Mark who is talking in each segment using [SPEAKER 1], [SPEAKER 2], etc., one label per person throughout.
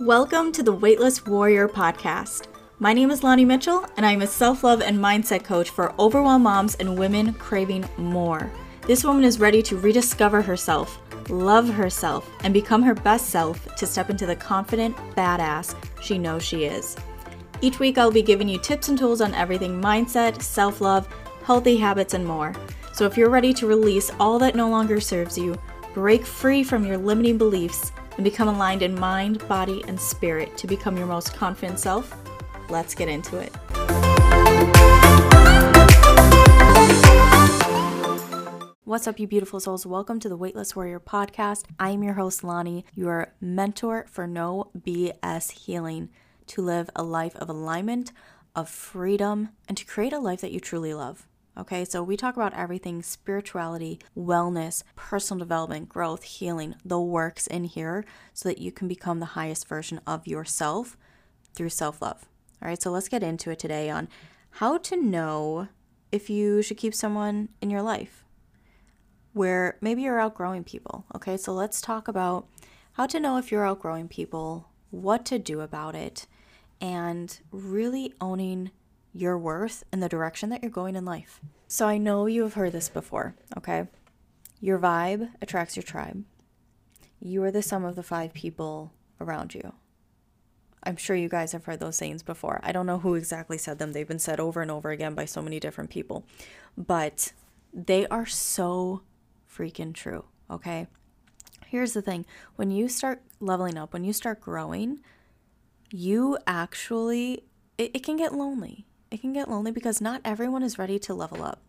[SPEAKER 1] Welcome to the Weightless Warrior podcast. My name is Lonnie Mitchell, and I am a self love and mindset coach for overwhelmed moms and women craving more. This woman is ready to rediscover herself, love herself, and become her best self to step into the confident badass she knows she is. Each week, I'll be giving you tips and tools on everything mindset, self love, healthy habits, and more. So if you're ready to release all that no longer serves you, break free from your limiting beliefs, and become aligned in mind, body, and spirit to become your most confident self, let's get into it. What's up, you beautiful souls? Welcome to the Weightless Warrior podcast. I am your host, Lonnie, your mentor for no BS healing to live a life of alignment, of freedom, and to create a life that you truly love. Okay, so we talk about everything spirituality, wellness, personal development, growth, healing, the works in here so that you can become the highest version of yourself through self love. All right, so let's get into it today on how to know if you should keep someone in your life where maybe you're outgrowing people. Okay, so let's talk about how to know if you're outgrowing people, what to do about it, and really owning your worth and the direction that you're going in life. So I know you have heard this before, okay? Your vibe attracts your tribe. You are the sum of the five people around you. I'm sure you guys have heard those sayings before. I don't know who exactly said them. They've been said over and over again by so many different people. But they are so freaking true, okay? Here's the thing when you start leveling up, when you start growing, you actually, it, it can get lonely it can get lonely because not everyone is ready to level up.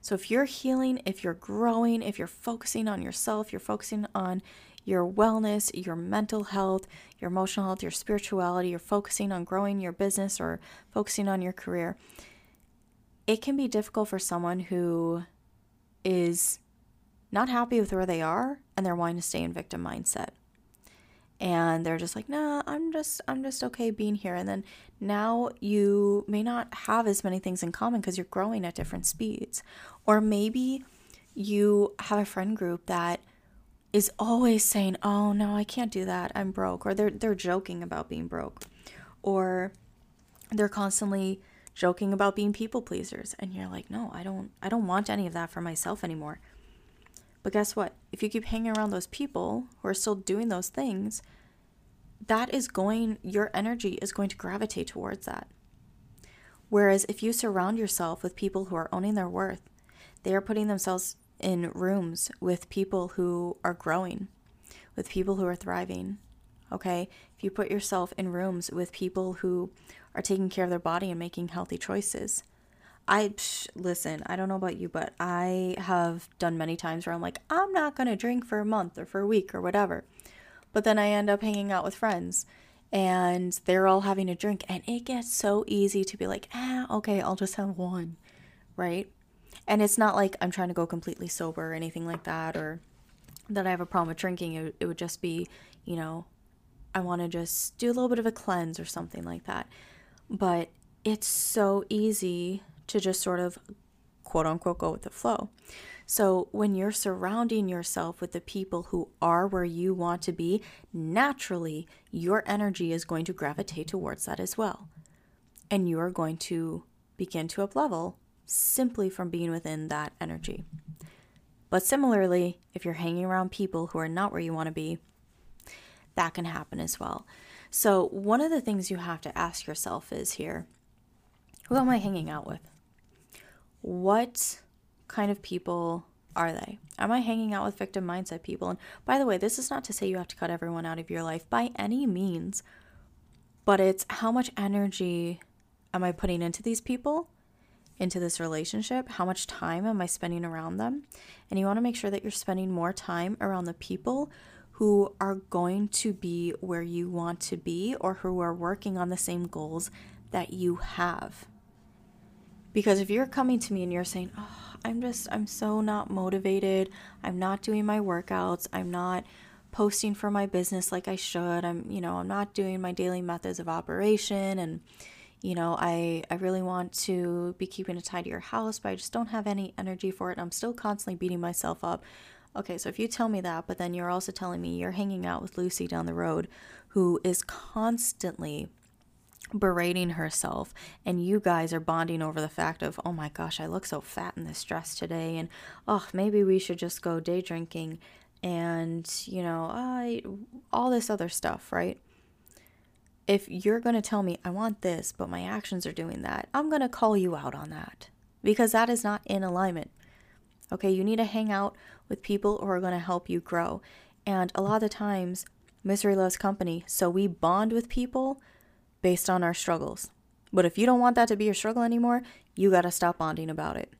[SPEAKER 1] So if you're healing, if you're growing, if you're focusing on yourself, you're focusing on your wellness, your mental health, your emotional health, your spirituality, you're focusing on growing your business or focusing on your career, it can be difficult for someone who is not happy with where they are and they're wanting to stay in victim mindset and they're just like nah i'm just i'm just okay being here. And then now you may not have as many things in common because you're growing at different speeds. Or maybe you have a friend group that is always saying oh no i can't do that. I'm broke. Or they're they're joking about being broke. Or they're constantly joking about being people pleasers. And you're like no i don't i don't want any of that for myself anymore but guess what? If you keep hanging around those people who are still doing those things, that is going, your energy is going to gravitate towards that. Whereas if you surround yourself with people who are owning their worth, they are putting themselves in rooms with people who are growing, with people who are thriving. Okay? If you put yourself in rooms with people who are taking care of their body and making healthy choices, I psh, listen, I don't know about you, but I have done many times where I'm like, I'm not going to drink for a month or for a week or whatever. But then I end up hanging out with friends and they're all having a drink and it gets so easy to be like, "Ah, okay, I'll just have one." Right? And it's not like I'm trying to go completely sober or anything like that or that I have a problem with drinking. It, it would just be, you know, I want to just do a little bit of a cleanse or something like that. But it's so easy to just sort of quote unquote go with the flow. So, when you're surrounding yourself with the people who are where you want to be, naturally your energy is going to gravitate towards that as well. And you are going to begin to up level simply from being within that energy. But similarly, if you're hanging around people who are not where you want to be, that can happen as well. So, one of the things you have to ask yourself is here who am I hanging out with? What kind of people are they? Am I hanging out with victim mindset people? And by the way, this is not to say you have to cut everyone out of your life by any means, but it's how much energy am I putting into these people, into this relationship? How much time am I spending around them? And you want to make sure that you're spending more time around the people who are going to be where you want to be or who are working on the same goals that you have. Because if you're coming to me and you're saying, oh, I'm just, I'm so not motivated, I'm not doing my workouts, I'm not posting for my business like I should, I'm, you know, I'm not doing my daily methods of operation and, you know, I, I really want to be keeping a tidier house, but I just don't have any energy for it. I'm still constantly beating myself up. Okay, so if you tell me that, but then you're also telling me you're hanging out with Lucy down the road who is constantly berating herself and you guys are bonding over the fact of oh my gosh i look so fat in this dress today and oh maybe we should just go day drinking and you know I, all this other stuff right? If you're going to tell me i want this but my actions are doing that i'm going to call you out on that because that is not in alignment. Okay you need to hang out with people who are going to help you grow and a lot of times misery loves company so we bond with people based on our struggles. But if you don't want that to be your struggle anymore, you got to stop bonding about it.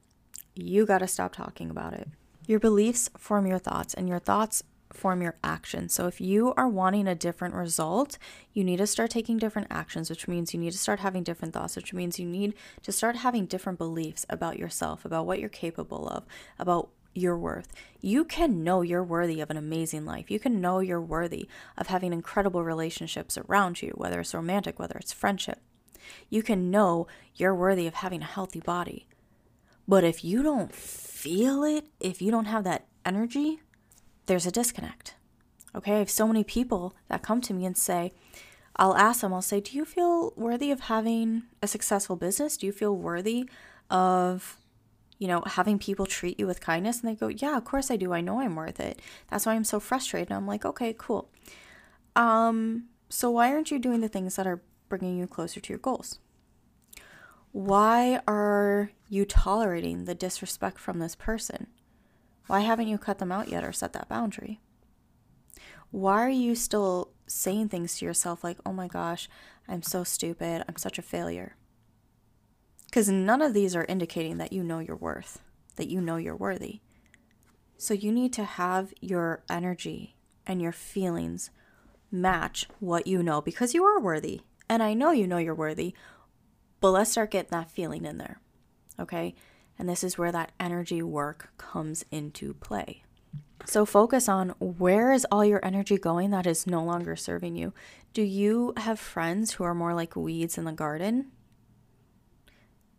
[SPEAKER 1] You got to stop talking about it. Your beliefs form your thoughts, and your thoughts form your actions. So if you are wanting a different result, you need to start taking different actions, which means you need to start having different thoughts, which means you need to start having different beliefs about yourself, about what you're capable of, about your worth. You can know you're worthy of an amazing life. You can know you're worthy of having incredible relationships around you, whether it's romantic, whether it's friendship. You can know you're worthy of having a healthy body. But if you don't feel it, if you don't have that energy, there's a disconnect. Okay, I have so many people that come to me and say, I'll ask them, I'll say, Do you feel worthy of having a successful business? Do you feel worthy of you know, having people treat you with kindness and they go, Yeah, of course I do. I know I'm worth it. That's why I'm so frustrated. And I'm like, Okay, cool. Um, so why aren't you doing the things that are bringing you closer to your goals? Why are you tolerating the disrespect from this person? Why haven't you cut them out yet or set that boundary? Why are you still saying things to yourself like, oh my gosh, I'm so stupid, I'm such a failure? Because none of these are indicating that you know your worth, that you know you're worthy. So you need to have your energy and your feelings match what you know because you are worthy. And I know you know you're worthy, but let's start getting that feeling in there. Okay? And this is where that energy work comes into play. So focus on where is all your energy going that is no longer serving you. Do you have friends who are more like weeds in the garden?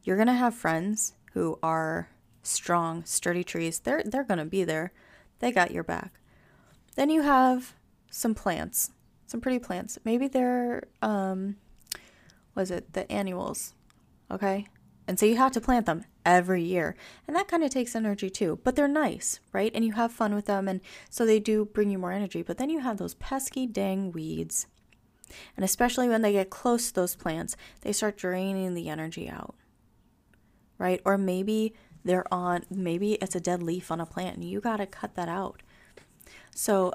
[SPEAKER 1] You're going to have friends who are strong, sturdy trees. They're they're going to be there. They got your back. Then you have some plants, some pretty plants. Maybe they're um was it the annuals? Okay? And so you have to plant them every year. And that kind of takes energy too. But they're nice, right? And you have fun with them and so they do bring you more energy. But then you have those pesky dang weeds. And especially when they get close to those plants, they start draining the energy out right? Or maybe they're on, maybe it's a dead leaf on a plant and you got to cut that out. So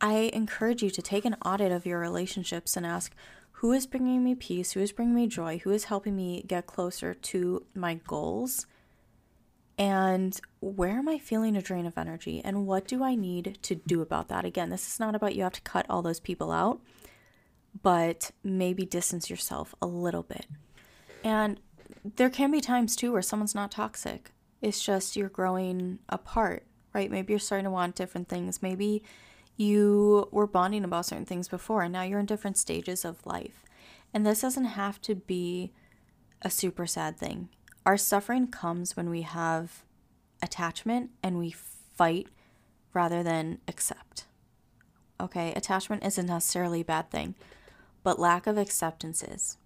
[SPEAKER 1] I encourage you to take an audit of your relationships and ask who is bringing me peace, who is bringing me joy, who is helping me get closer to my goals, and where am I feeling a drain of energy, and what do I need to do about that? Again, this is not about you have to cut all those people out, but maybe distance yourself a little bit. And there can be times too where someone's not toxic. It's just you're growing apart, right? Maybe you're starting to want different things. Maybe you were bonding about certain things before and now you're in different stages of life. And this doesn't have to be a super sad thing. Our suffering comes when we have attachment and we fight rather than accept. Okay, attachment isn't necessarily a bad thing, but lack of acceptance is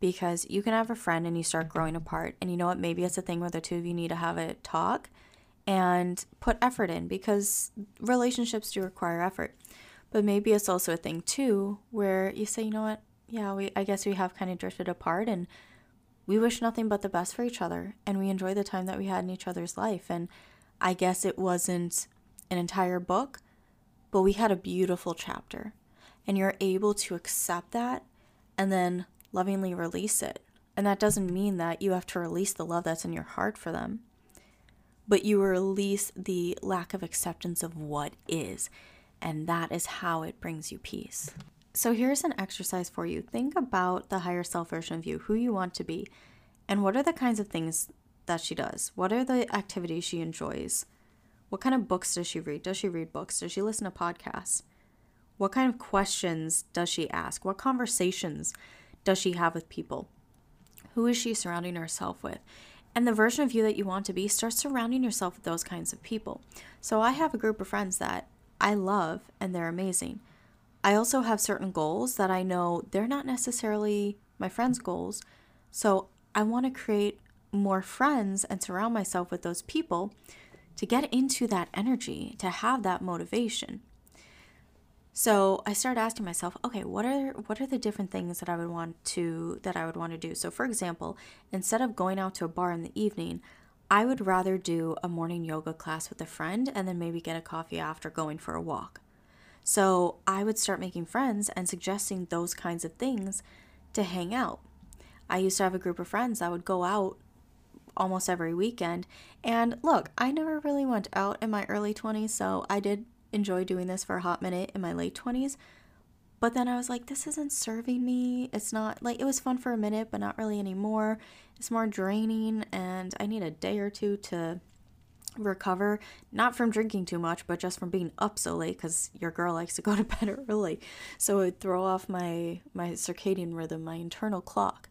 [SPEAKER 1] because you can have a friend and you start mm-hmm. growing apart. And you know what? Maybe it's a thing where the two of you need to have a talk and put effort in because relationships do require effort. But maybe it's also a thing too where you say, you know what? Yeah, we I guess we have kind of drifted apart and we wish nothing but the best for each other and we enjoy the time that we had in each other's life. And I guess it wasn't an entire book, but we had a beautiful chapter. And you're able to accept that and then lovingly release it. And that doesn't mean that you have to release the love that's in your heart for them, but you release the lack of acceptance of what is. And that is how it brings you peace. So here's an exercise for you. Think about the higher self version of you, who you want to be, and what are the kinds of things that she does? What are the activities she enjoys? What kind of books does she read? Does she read books? Does she listen to podcasts? What kind of questions does she ask? What conversations does she have with people? Who is she surrounding herself with? And the version of you that you want to be, start surrounding yourself with those kinds of people. So I have a group of friends that I love and they're amazing. I also have certain goals that I know they're not necessarily my friends' goals. So I want to create more friends and surround myself with those people to get into that energy, to have that motivation. So I started asking myself, okay, what are what are the different things that I would want to that I would want to do? So for example, instead of going out to a bar in the evening, I would rather do a morning yoga class with a friend and then maybe get a coffee after going for a walk. So I would start making friends and suggesting those kinds of things to hang out. I used to have a group of friends that would go out almost every weekend. And look, I never really went out in my early 20s, so I did enjoy doing this for a hot minute in my late 20s. But then I was like, this isn't serving me. It's not like it was fun for a minute, but not really anymore. It's more draining, and I need a day or two to recover, not from drinking too much, but just from being up so late because your girl likes to go to bed early. So it would throw off my my circadian rhythm, my internal clock.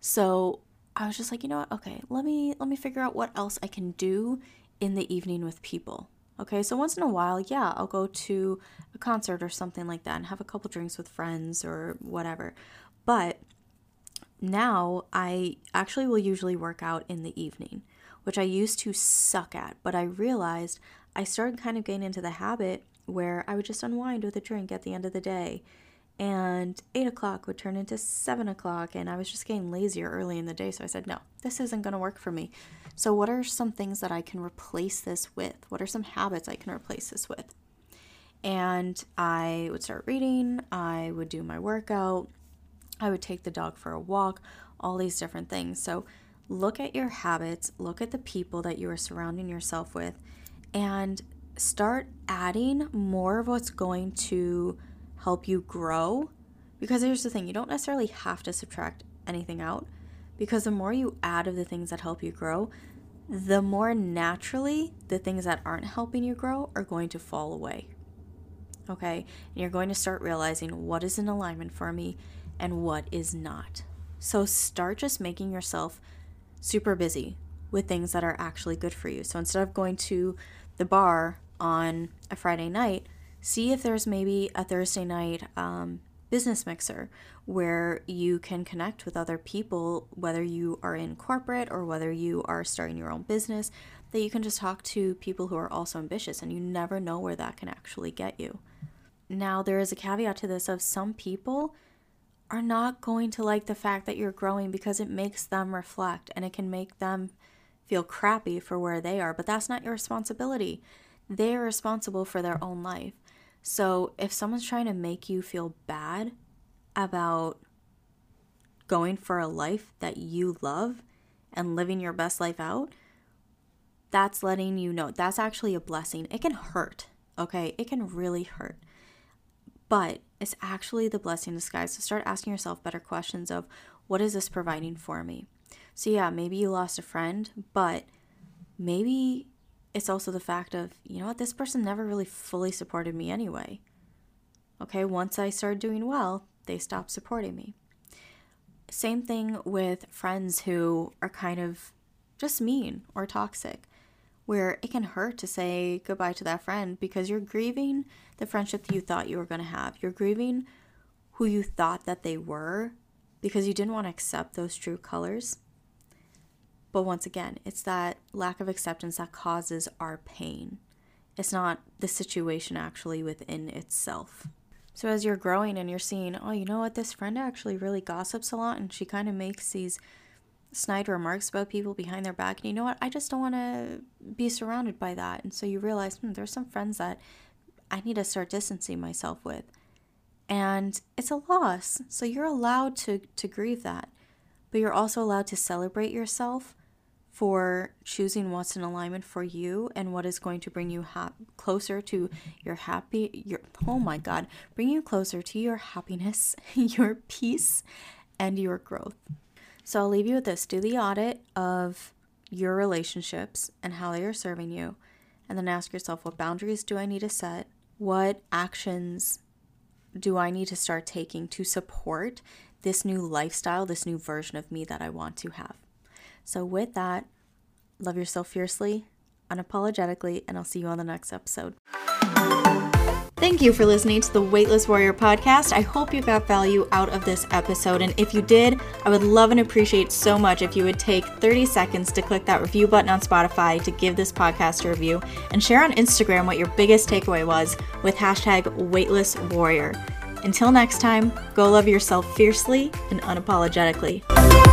[SPEAKER 1] So I was just like, you know what? Okay, let me let me figure out what else I can do in the evening with people. Okay, so once in a while, yeah, I'll go to a concert or something like that and have a couple drinks with friends or whatever. But now I actually will usually work out in the evening, which I used to suck at, but I realized I started kind of getting into the habit where I would just unwind with a drink at the end of the day. And eight o'clock would turn into seven o'clock, and I was just getting lazier early in the day. So I said, no, this isn't going to work for me. So, what are some things that I can replace this with? What are some habits I can replace this with? And I would start reading, I would do my workout, I would take the dog for a walk, all these different things. So, look at your habits, look at the people that you are surrounding yourself with, and start adding more of what's going to help you grow. Because here's the thing you don't necessarily have to subtract anything out because the more you add of the things that help you grow, the more naturally the things that aren't helping you grow are going to fall away. Okay? And you're going to start realizing what is in alignment for me and what is not. So start just making yourself super busy with things that are actually good for you. So instead of going to the bar on a Friday night, see if there's maybe a Thursday night um, business mixer where you can connect with other people, whether you are in corporate or whether you are starting your own business, that you can just talk to people who are also ambitious and you never know where that can actually get you. Now, there is a caveat to this of some people are not going to like the fact that you're growing because it makes them reflect and it can make them feel crappy for where they are, but that's not your responsibility. They are responsible for their own life. So if someone's trying to make you feel bad about going for a life that you love and living your best life out, that's letting you know that's actually a blessing. It can hurt, okay? It can really hurt. But it's actually the blessing in disguise. So start asking yourself better questions of what is this providing for me? So, yeah, maybe you lost a friend, but maybe it's also the fact of, you know what, this person never really fully supported me anyway. Okay, once I started doing well, they stopped supporting me. Same thing with friends who are kind of just mean or toxic, where it can hurt to say goodbye to that friend because you're grieving the friendship that you thought you were going to have. You're grieving who you thought that they were because you didn't want to accept those true colors. But once again, it's that lack of acceptance that causes our pain. It's not the situation actually within itself. So as you're growing and you're seeing, oh, you know what, this friend actually really gossips a lot and she kind of makes these snide remarks about people behind their back. And you know what, I just don't want to be surrounded by that. And so you realize, hmm, there's some friends that I need to start distancing myself with. And it's a loss. So you're allowed to, to grieve that. But you're also allowed to celebrate yourself for choosing what's in alignment for you and what is going to bring you ha- closer to your happy your oh my god bring you closer to your happiness your peace and your growth. So i'll leave you with this. Do the audit of your relationships and how they are serving you and then ask yourself what boundaries do i need to set? What actions do i need to start taking to support this new lifestyle this new version of me that i want to have So, with that, love yourself fiercely, unapologetically, and I'll see you on the next episode. Thank you for listening to the Weightless Warrior podcast. I hope you got value out of this episode. And if you did, I would love and appreciate so much if you would take 30 seconds to click that review button on Spotify to give this podcast a review and share on Instagram what your biggest takeaway was with hashtag Weightless Warrior. Until next time, go love yourself fiercely and unapologetically.